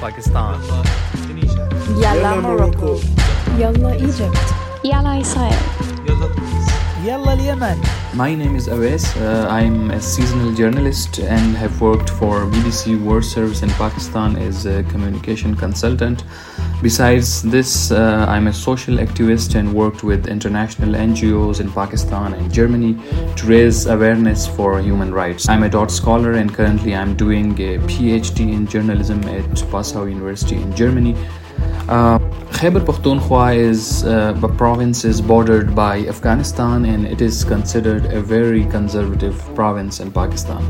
Pakistan. Yalla Morocco. Yalla Egypt. Yalla Israel. Yalla Yemen. My name is Awais. Uh, I'm a seasonal journalist and have worked for BBC World Service in Pakistan as a communication consultant. Besides this, uh, I'm a social activist and worked with international NGOs in Pakistan and Germany to raise awareness for human rights. I'm a DAAD scholar and currently I'm doing a PhD in journalism at Passau University in Germany. Uh, Khyber Pakhtunkhwa is uh, a province is bordered by Afghanistan and it is considered a very conservative province in Pakistan.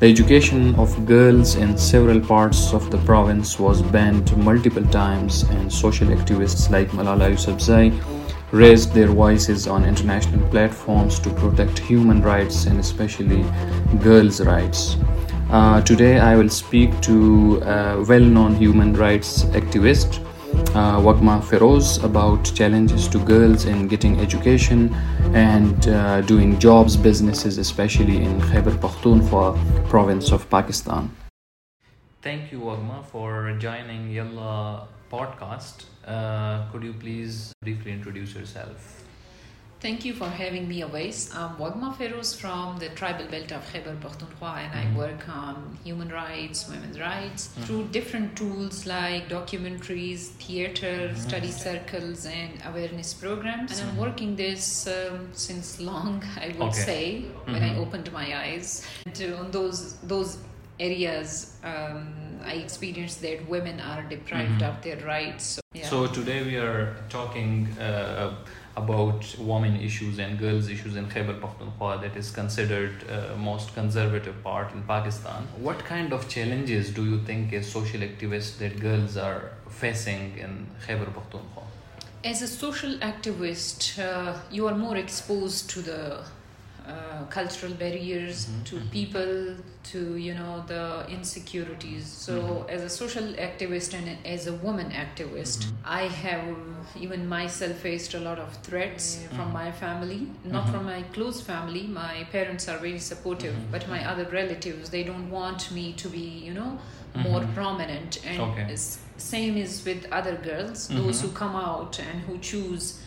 The education of girls in several parts of the province was banned multiple times and social activists like Malala Yousafzai raised their voices on international platforms to protect human rights and especially girls' rights. Uh, today I will speak to a well-known human rights activist uh, Wagma Feroz about challenges to girls in getting education and uh, doing jobs, businesses, especially in Khyber Pakhtunkhwa province of Pakistan. Thank you, Wagma, for joining Yalla podcast. Uh, could you please briefly introduce yourself? Thank you for having me, Awais. I'm Wagma Feroz from the tribal belt of Khyber Pakhtunkhwa and Mhm. I work on human rights, women's rights Mhm. through different tools like documentaries, theater, Mhm. study circles, and awareness programs. And I'm Mhm. working this um, since long, I would Okay. say, when I Mhm. opened my eyes. And uh, on those those areas, um, I experienced that women are deprived Mhm. of their rights. So, yeah. So today we are talking uh, about women issues and girls issues in Khyber Pakhtunkhwa that is considered uh, most conservative part in Pakistan. What kind of challenges do you think as social activists that girls are facing in Khyber Pakhtunkhwa? As a social activist, uh, you are more exposed to the uh, cultural barriers, Mhm, to mhm. people, to you know the insecurities. So, Mhm. as a social activist and as a woman activist, Mhm. I have even myself faced a lot of threats from Mhm. my family, not Mhm. from my close family. My parents are very supportive, but my other relatives they don't want me to be, you know, more prominent and Okay. same is with other girls those who come out and who choose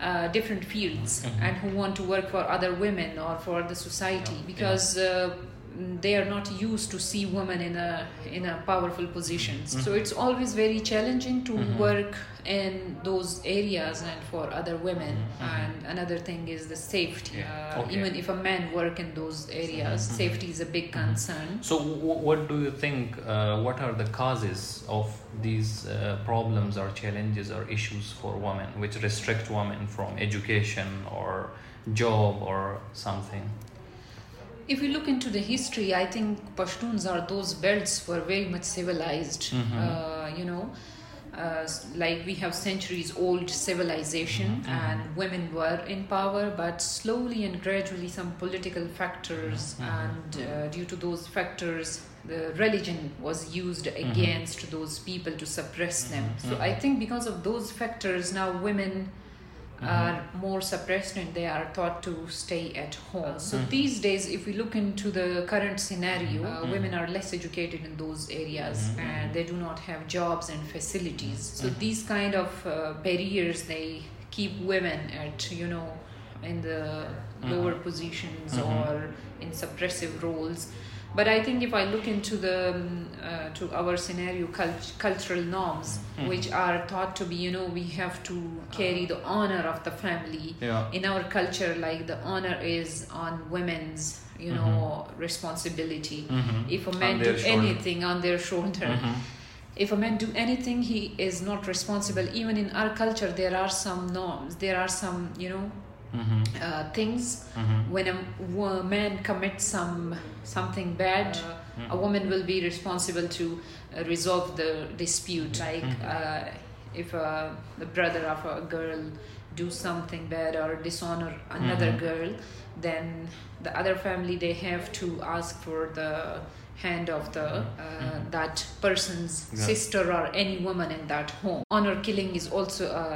uh, different fields Mhm. and who want to work for other women or for the society Yeah, because uh, they are not used to see women in a in a powerful positions so Mhm. it's always very challenging to Mhm. work in those areas and for other women Mhm. and another thing is the safety Yeah. uh, Okay. even if a man work in those areas Mhm. safety is a big Mhm. concern So, w- what do you think? Uh, what are the causes of these uh, problems or challenges or issues for women, which restrict women from education or job or something? If we look into the history, I think Pashtuns or those belts were very much civilized. Mhm. Uh, you know, uh, like we have centuries old civilization, Mhm. and women were in power, but slowly and gradually, some political factors, Mhm. and uh, due to those factors, the religion was used Mhm. against those people to suppress them. So. I think because of those factors, now women Mhm. are more suppressed and they are taught to stay at home. So Mhm. these days, if we look into the current scenario, uh, women are less educated in those areas Mhm. and they do not have jobs and facilities. So these kind of uh, barriers they keep women at you know in the lower positions or in suppressive roles. But I think if I look into the um, uh, to our scenario, cult- cultural norms, Mhm. which are thought to be, you know, we have to carry the honor of the family. Yeah. In our culture, like the honor is on women's, you know, responsibility. Mhm. If a man do shoulder. anything on their shoulder, Mhm. if a man do anything, he is not responsible. Even in our culture, there are some norms. There are some, you know, Mhm. uh, things Mhm. when a man commits some something bad Mhm. a woman will be responsible to uh, resolve the dispute like Mhm. uh, if uh, the brother of a girl do something bad or dishonor another Mhm. girl then the other family they have to ask for the hand of the uh, Mhm. that person's Yeah. sister or any woman in that home honor killing is also a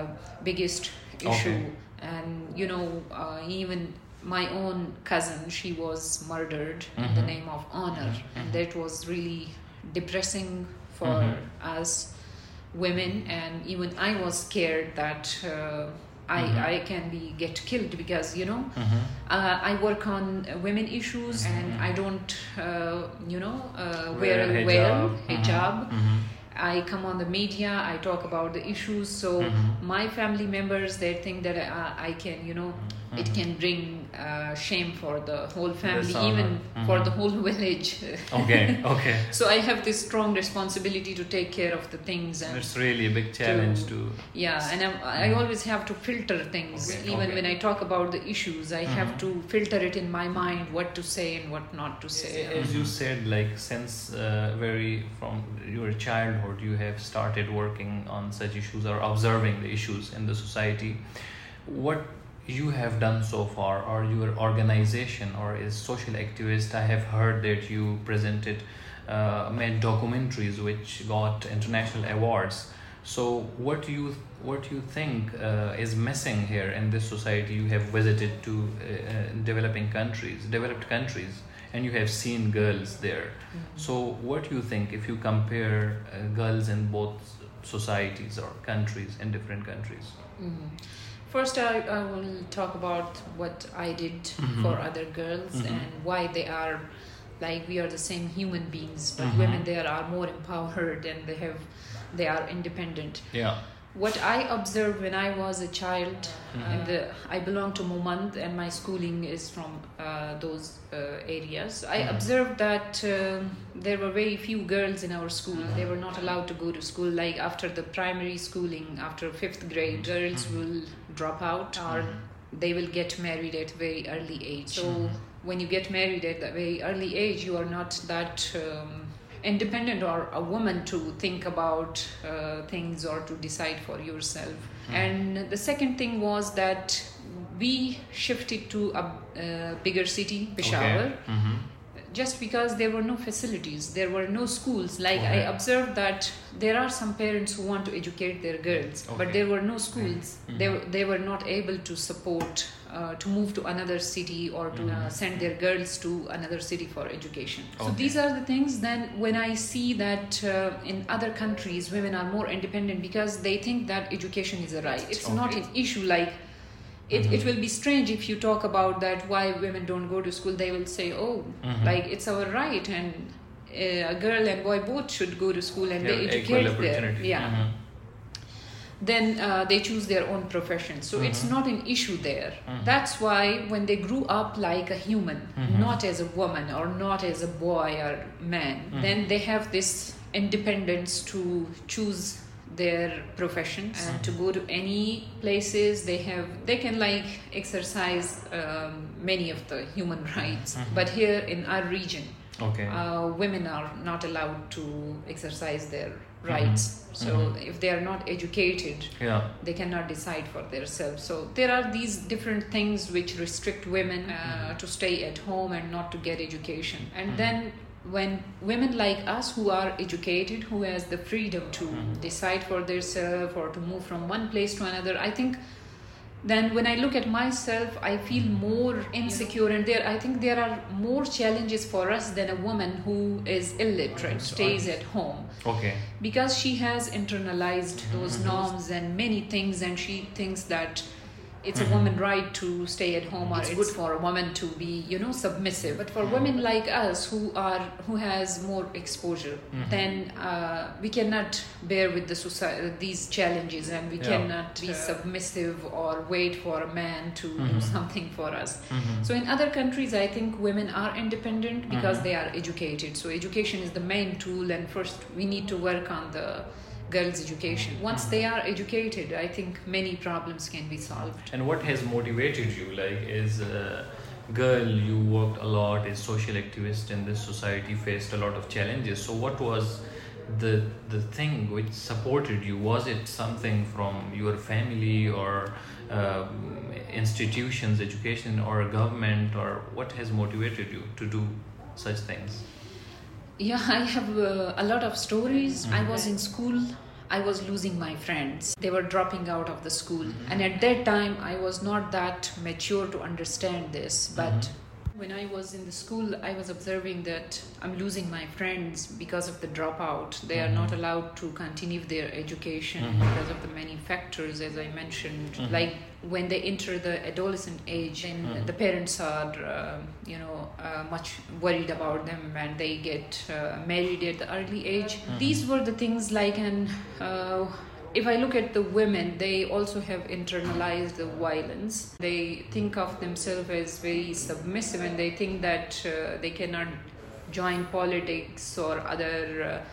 biggest issue Okay. And you know uh, even my own cousin she was murdered in the Mhm. name of honor and Mhm. that was really depressing for us women and even i was scared that uh, I, I can be get killed because you know uh, I work on women issues and I don't uh, you know uh, wear a veil hijab. Hijab. I come on the media I talk about the issues so my family members they think that I, I can you know it can bring uh, shame for the whole family even for Mhm. the whole village Okay, okay. so I have this strong responsibility to take care of the things and It's really a big challenge to. yeah and I'm, i always have to filter things Okay, even okay. when i talk about the issues i have to filter it in my mind what to say and what not to say As you said, like since uh, very from your childhood, you have started working on such issues or observing the issues in the society. What you have done so far, or your organization, or as social activist, I have heard that you presented, uh, made documentaries which got international awards. So, what do you what do you think uh, is missing here in this society? You have visited to uh, uh, developing countries, developed countries, and you have seen girls there. So, what do you think if you compare uh, girls in both societies or countries in different countries? Mhm. First, I, I will talk about what I did Mhm. for other girls Mhm. and why they are like we are the same human beings, but Mhm. women there are more empowered and they have they are independent. Yeah. What I observed when I was a child, Mhm. and the, I belong to Mohmand, and my schooling is from uh, those uh, areas. I Mhm. observed that um, there were very few girls in our school. They were not allowed to go to school. Like after the primary schooling, after fifth grade, girls Mhm. will drop out or Mhm. they will get married at very early age. So Mhm. when you get married at a very early age, you are not that. Um, independent or a woman to think about uh, things or to decide for yourself Mhm. and the second thing was that we shifted to a uh, bigger city peshawar Okay. Mhm. Just because there were no facilities there were no schools. Like i observed that there are some parents who want to educate their girls Okay. but there were no schools. Mhm. they, were- they were not able to support uh, to move to another city or to uh, Mhm. send their girls to another city for education. So these are the things then when i see that uh, in other countries women are more independent because they think that education is a right. It's not an issue like it, Mhm. it will be strange if you talk about that why women don't go to school they will say oh Mhm. like it's our right and uh, a girl and boy both should go to school and Yeah, they educate there yeah Mhm. then uh, they choose their own profession so it's Mhm. not an issue there Mhm. that's why when they grew up like a human Mhm. not as a woman or not as a boy or man then they have this independence to choose their profession and to go to any places they have they can like exercise um, many of the human rights. Mhm. but here in our region Okay. uh, women are not allowed to exercise their rights. So Mhm. if they are not educated yeah. they cannot decide for themselves. So there are these different things which restrict women uh, to stay at home and not to get education. And then when women like us who are educated who has the freedom to Mhm. decide for themselves or to move from one place to another i think then when i look at myself i feel more insecure and there i think there are more challenges for us than a woman who is illiterate stays at home Okay. because she has internalized those Mhm. norms and many things and she thinks that it's Mhm. a woman right to stay at home or It's it's good for a woman to be you know submissive but for women like us who are who has more exposure Mhm. then uh, we cannot bear with the society these challenges and we Yeah. cannot be submissive or wait for a man to do Mhm. something for us Mhm. so in other countries, I think women are independent because they are educated. So education is the main tool, and first we need to work on the girls' education. Once they are educated, I think many problems can be solved. And what has motivated you? Like, as a girl, you worked a lot as social activist in this society, faced a lot of challenges. So, what was the the thing which supported you? Was it something from your family or um, institutions, education, or government, or what has motivated you to do such things? Yeah, I have uh, a lot of stories. I Mhm. was in school. I was losing my friends. They were dropping out of the school. Mhm. And at that time, I was not that mature to understand this. But When I was in the school, I was observing that I'm losing my friends because of the dropout. They are not allowed to continue their education because of the many factors, as I mentioned. Like when they enter the adolescent age, and the parents are, uh, you know, uh, much worried about them, and they get uh, married at the early age. These were the things like an. If I look at the women, they also have internalized the violence. They think of themselves as very submissive and they think that uh, they cannot join politics or other uh,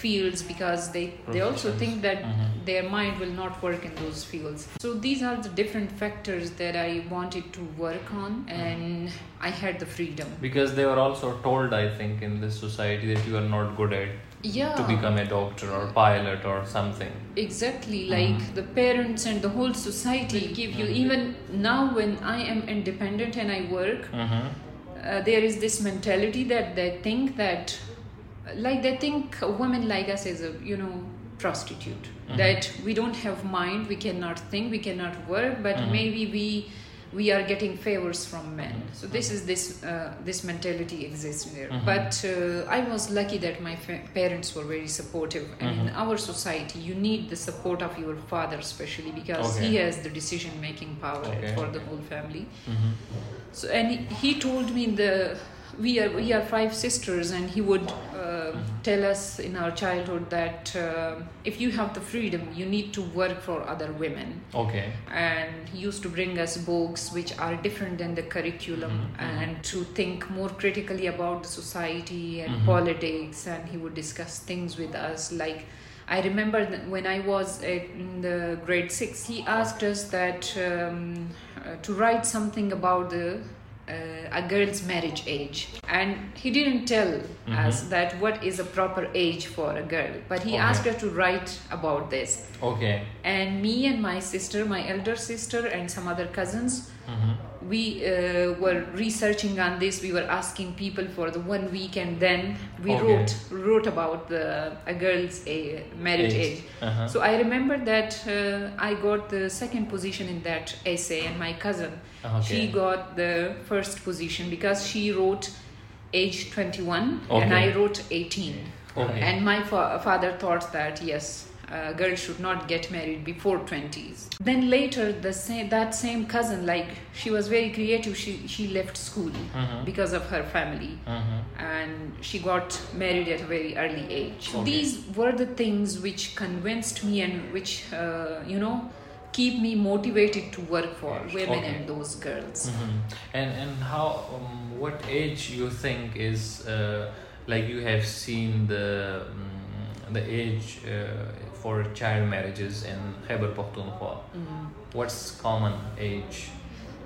fields because they, they also think that their mind will not work in those fields. So these are the different factors that I wanted to work on and I had the freedom. Because they were also told, I think, in this society that you are not good at Yeah. to become a doctor or pilot or something. Exactly, like the parents and the whole society give you, even now when I am independent and I work, Mm-hmm. uh, there is this mentality that they think that, like they think a woman like us is a, you know, prostitute. That we don't have mind, we cannot think, we cannot work, but maybe we we are getting favors from men. So this is this uh, this mentality exists there. But uh, I was lucky that my fa- parents were very supportive, and in our society, you need the support of your father, especially because he has the decision making power Okay. for the whole family. Mm-hmm. So and he, he told me the we are we are five sisters, and he would uh, tell us in our childhood that uh, if you have the freedom, you need to work for other women. Okay. And he used to bring us books which are different than the curriculum, and to think more critically about the society and politics. And he would discuss things with us like. I remember when I was in the grade six, he asked us that um, uh, to write something about the uh, a girl's marriage age, and he didn't tell us that what is a proper age for a girl, but he Okay. asked us to write about this. Okay. And me and my sister, my elder sister, and some other cousins, Mm-hmm. We uh, were researching on this. We were asking people for the one week, and then we Okay. wrote wrote about the a girl's a marriage Age. age. Uh-huh. So I remember that uh, I got the second position in that essay, and my cousin Okay. she got the first position because she wrote age 21 and I wrote 18. Okay. And my fa- father thought that yes, a girl should not get married before 20s. Then later, the same that same cousin, like she was very creative. She she left school Mhm. because of her family, Mm-hmm. and she got married at a very early age. Okay. These were the things which convinced me and which uh, you know keep me motivated to work for women Okay. and those girls. Mm-hmm. And and how um, what age you think is uh, like you have seen the um, the age uh, for child marriages in Khyber Pakhtunkhwa? What's common age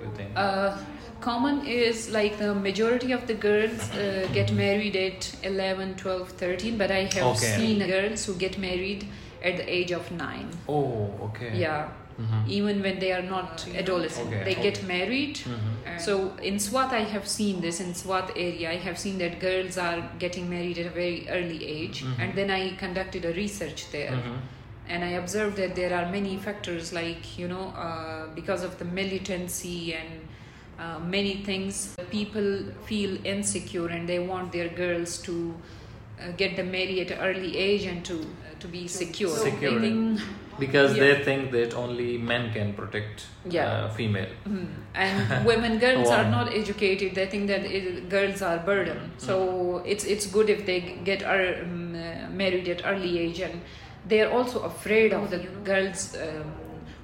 you think? Uh, common is like the majority of the girls uh, get married at 11 12 13 but i have Okay. seen girls who get married at the age of 9 oh, okay. yeah Mhm. even when they are not adolescent Okay. they get married Mhm. So in swat i have seen this in swat area i have seen that girls are getting married at a very early age Mhm. and then i conducted a research there Mhm. and I observed that there are many factors like you know uh, because of the militancy and uh, many things people feel insecure and they want their girls to uh, get them married at an early age and to uh, to be secure. Secure. I think, Because Yeah. they think that only men can protect Yeah. uh, female. hmm, and women girls are not educated. They think that it, girls are burden. So it's it's good if they get are, um, uh, married at early age and they are also afraid of the girls um,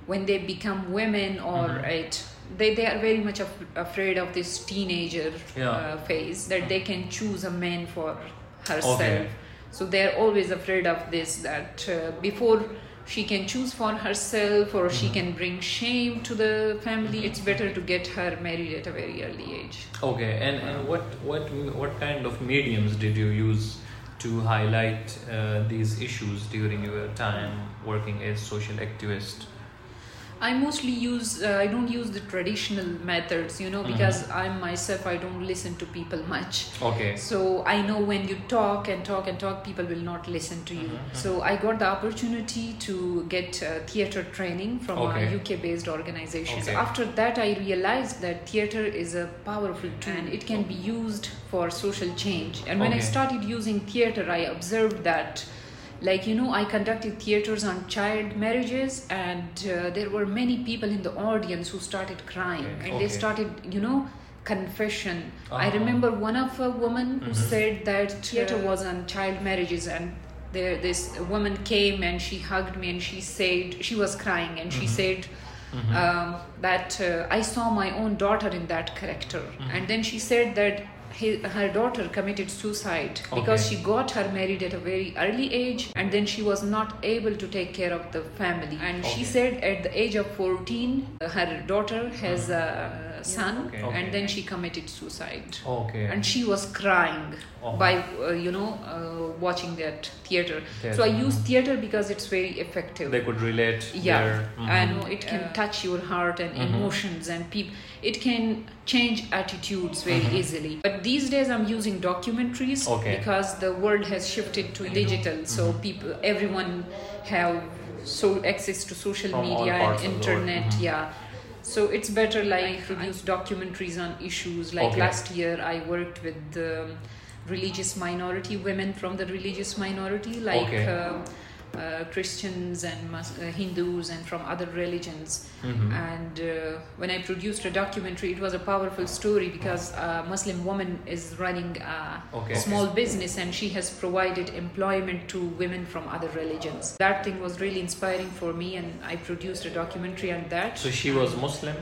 when they become women or it they, they are very much af- afraid of this teenager Yeah. uh, phase that they can choose a man for herself Okay. so they're always afraid of this that uh, before she can choose for herself or she can bring shame to the family. It's better to get her married at a very early age. Okay, and, and what what what kind of mediums did you use to highlight uh, these issues during your time working as social activist? I mostly use uh, I don't use the traditional methods, you know, because I'm myself I don't listen to people much. Okay. So I know when you talk and talk and talk, people will not listen to you. So I got the opportunity to get uh, theater training from Okay. a UK-based organization. So Okay. after that, I realized that theater is a powerful tool and it can be used for social change. And when I started using theater, I observed that like you know i conducted theaters on child marriages and uh, there were many people in the audience who started crying Okay. and they started you know confession i Uh-huh. remember one of a woman who Mhm. said that theater was on child marriages and there this woman came and she hugged me and she said she was crying and she said um, that uh, I saw my own daughter in that character. And then she said that he, her daughter committed suicide because Okay. she got her married at a very early age and then she was not able to take care of the family. And she said at the age of 14, uh, her daughter has a son Okay. Okay. and then she committed suicide. Okay. And she was crying Oh. by, uh, you know, uh, watching that theater. Theater, So I use mhm. theater because it's very effective they could relate. yeah Their, mhm. and it can touch your heart and Mhm. emotions and people it can change attitudes very Mhm. easily but these days i'm using documentaries Okay. because the world has shifted to digital so Mhm. people everyone have so access to social From media and the internet Mhm. yeah so it's better like produce documentaries on issues like Okay. last year i worked with um, religious minority women from the religious minority like Okay. uh, uh, Christians and Mus- uh, Hindus and from other religions. Mhm. And uh, when I produced a documentary, it was a powerful story because a Muslim woman is running a Okay. small business and she has provided employment to women from other religions. That thing was really inspiring for me, and I produced a documentary on that. So she was Muslim,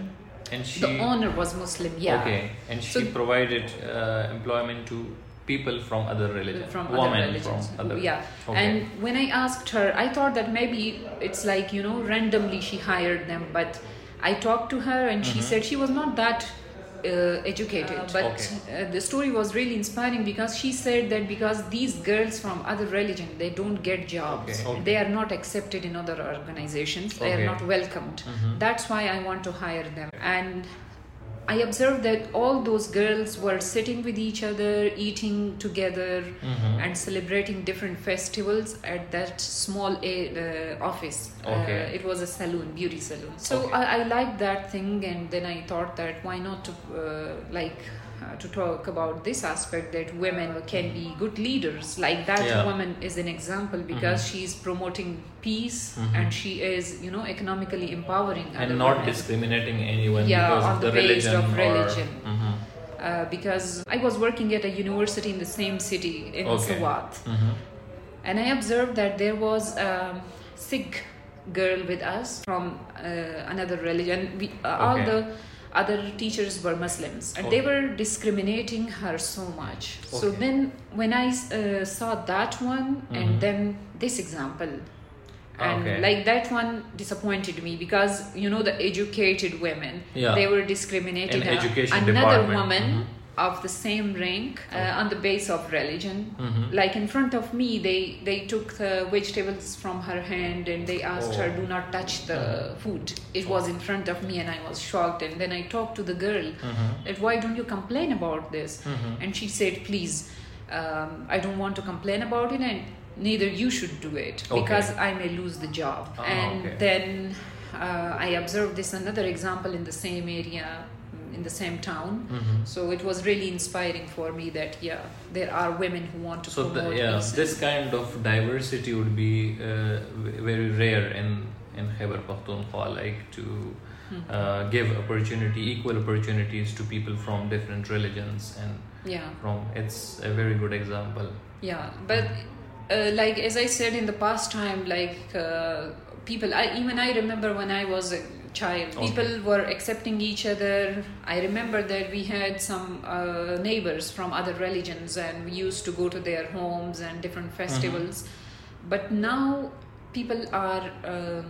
and she. the owner was Muslim, yeah. Okay, and she So- provided uh, employment to people from other religions. from Women other religions. from other. Yeah. Okay. And when I asked her, I thought that maybe it's like, you know, randomly she hired them. But I talked to her and she Mhm. said she was not that uh, educated. but Okay. uh, the story was really inspiring because she said that because these girls from other religion, they don't get jobs. Okay, okay. They are not accepted in other organizations. They are not welcomed. Mhm. That's why I want to hire them. And I observed that all those girls were sitting with each other, eating together, Mhm. and celebrating different festivals at that small uh, office. Okay. Uh, it was a saloon, beauty salon. So Okay. I, I liked that thing, and then I thought that why not to uh, like. Uh, to talk about this aspect that women can be good leaders like that Yeah. woman is an example because she's promoting peace Mhm. and she is you know economically empowering and not women. discriminating anyone Yeah, because on of the the religion. of or- religion. Mhm. uh, because I was working at a university in the same city in Okay. Swat, Mhm. and I observed that there was a Sikh girl with us from uh, another religion. We, uh, All the other teachers were Muslims, and they were discriminating her so much. So then, when I uh, saw that one, Mhm. and then this example. And Okay. like that one disappointed me because you know the educated women Yeah. they were education another department. woman Mhm. Of the same rank uh, on the base of religion Mhm. like in front of me they they took the vegetables from her hand and they asked her Oh. do not touch the food it was in front of me and i was shocked and then i talked to the girl Mhm. that why don't you complain about this Mhm. and she said please um, i don't want to complain about it and neither you should do it Okay. because i may lose the job Ah, and okay. then uh, i observed this another example in the same area in the same town Mhm. so it was really inspiring for me that yeah there are women who want to So the, yeah, this kind of diversity would be uh, very rare in in Khyber Pakhtunkhwa, like to Hmm. uh, give opportunity, equal opportunities to people from different religions, and yeah from it's a very good example. yeah but uh, like as i said in the past time like uh, people I, even i remember when i was a child Okay. people were accepting each other i remember that we had some uh, neighbors from other religions and we used to go to their homes and different festivals but now people are um,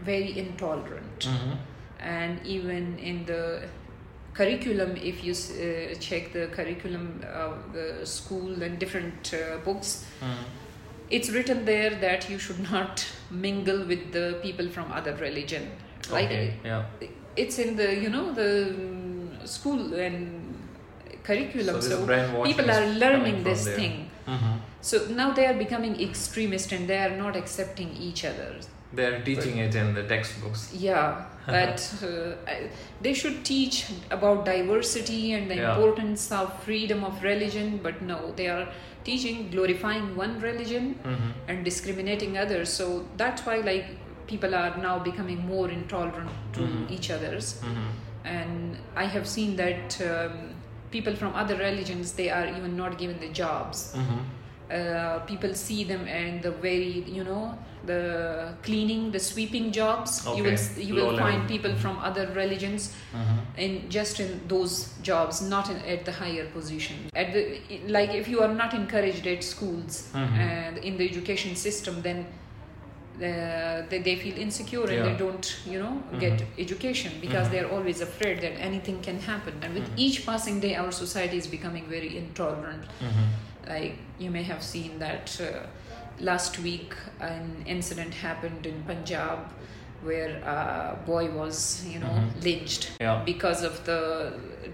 very intolerant Mhm. and even in the curriculum if you uh, check the curriculum of the school and different uh, books Mhm. It's written there that you should not mingle with the people from other religion like Okay, yeah. it's in the you know the mm, school and curriculum So so, people are learning this there. thing Mhm. so now they are becoming extremist and they are not accepting each other They are teaching it in the textbooks. yeah but uh, they should teach about diversity and the Yeah. importance of freedom of religion but no they are teaching glorifying one religion Mhm. and discriminating others so that's why like people are now becoming more intolerant to Mhm. each others Mhm. and i have seen that um, people from other religions they are even not given the jobs Mhm. uh, people see them and the very you know the cleaning the sweeping jobs you will Okay. you will find people from other religions Mhm. in just in those jobs not in, at the higher position at the like if you are not encouraged at schools Mhm. and in the education system then uh, they, they feel insecure and they don't you know get Mhm. education because Mhm. they're always afraid that anything can happen and with each passing day our society is becoming very intolerant like you may have seen that uh, last week an incident happened in punjab where a boy was you know Mhm. lynched Yeah. because of the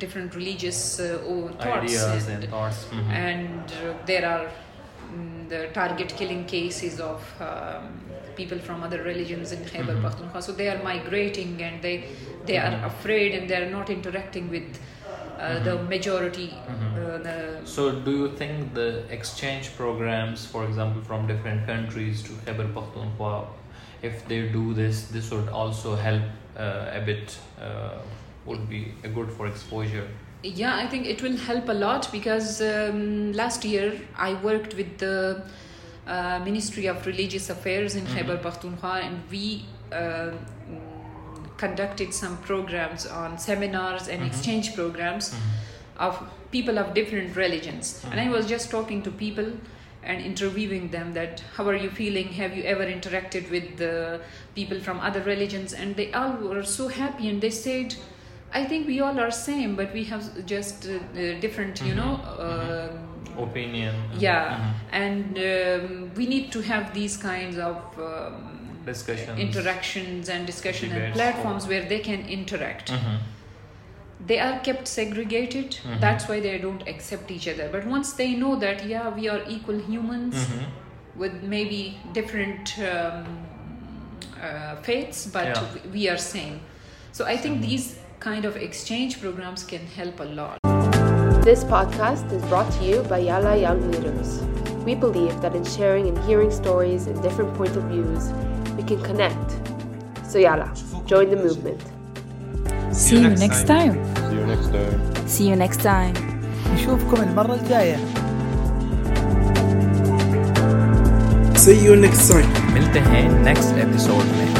different religious uh, thoughts Ideas and thoughts. Mhm. and uh, there are mm, the target killing cases of um, people from other religions in Khyber Mhm. Pakhtunkhwa so they are migrating and they they are Mhm. afraid and they are not interacting with uh, the Mhm. majority Mhm. uh, the So, do you think the exchange programs, for example, from different countries to Khyber Pakhtunkhwa, if they do this, this would also help uh, a bit, uh, would be good for exposure? Yeah, I think it will help a lot because um, last year I worked with the uh, Ministry of Religious Affairs in Mhm. Khyber Pakhtunkhwa and we uh, conducted some programs on seminars and Mhm. exchange programs Mhm. of people of different religions. And I was just talking to people and interviewing them that how are you feeling have you ever interacted with the people from other religions and they all were so happy and they said i think we all are same but we have just uh, uh, different you Mhm. know Mhm. um, Opinion. yeah Mhm. and um, we need to have these kinds of um, Discussions. interactions and discussion and Debates. platforms where they can interact Mhm. they are kept segregated Mhm. that's why they don't accept each other but once they know that yeah we are equal humans Mhm. with maybe different um, uh, faiths but Yeah. we are same so i think these kind of exchange programs can help a lot This podcast is brought to you by Yala Young Leaders. We believe that in sharing and hearing stories and different points of views, we can connect. So Yala, join the movement. See you next time. See you next time. See you next time. نشوفكم المرة الجاية. See you next time. मिलते हैं next episode में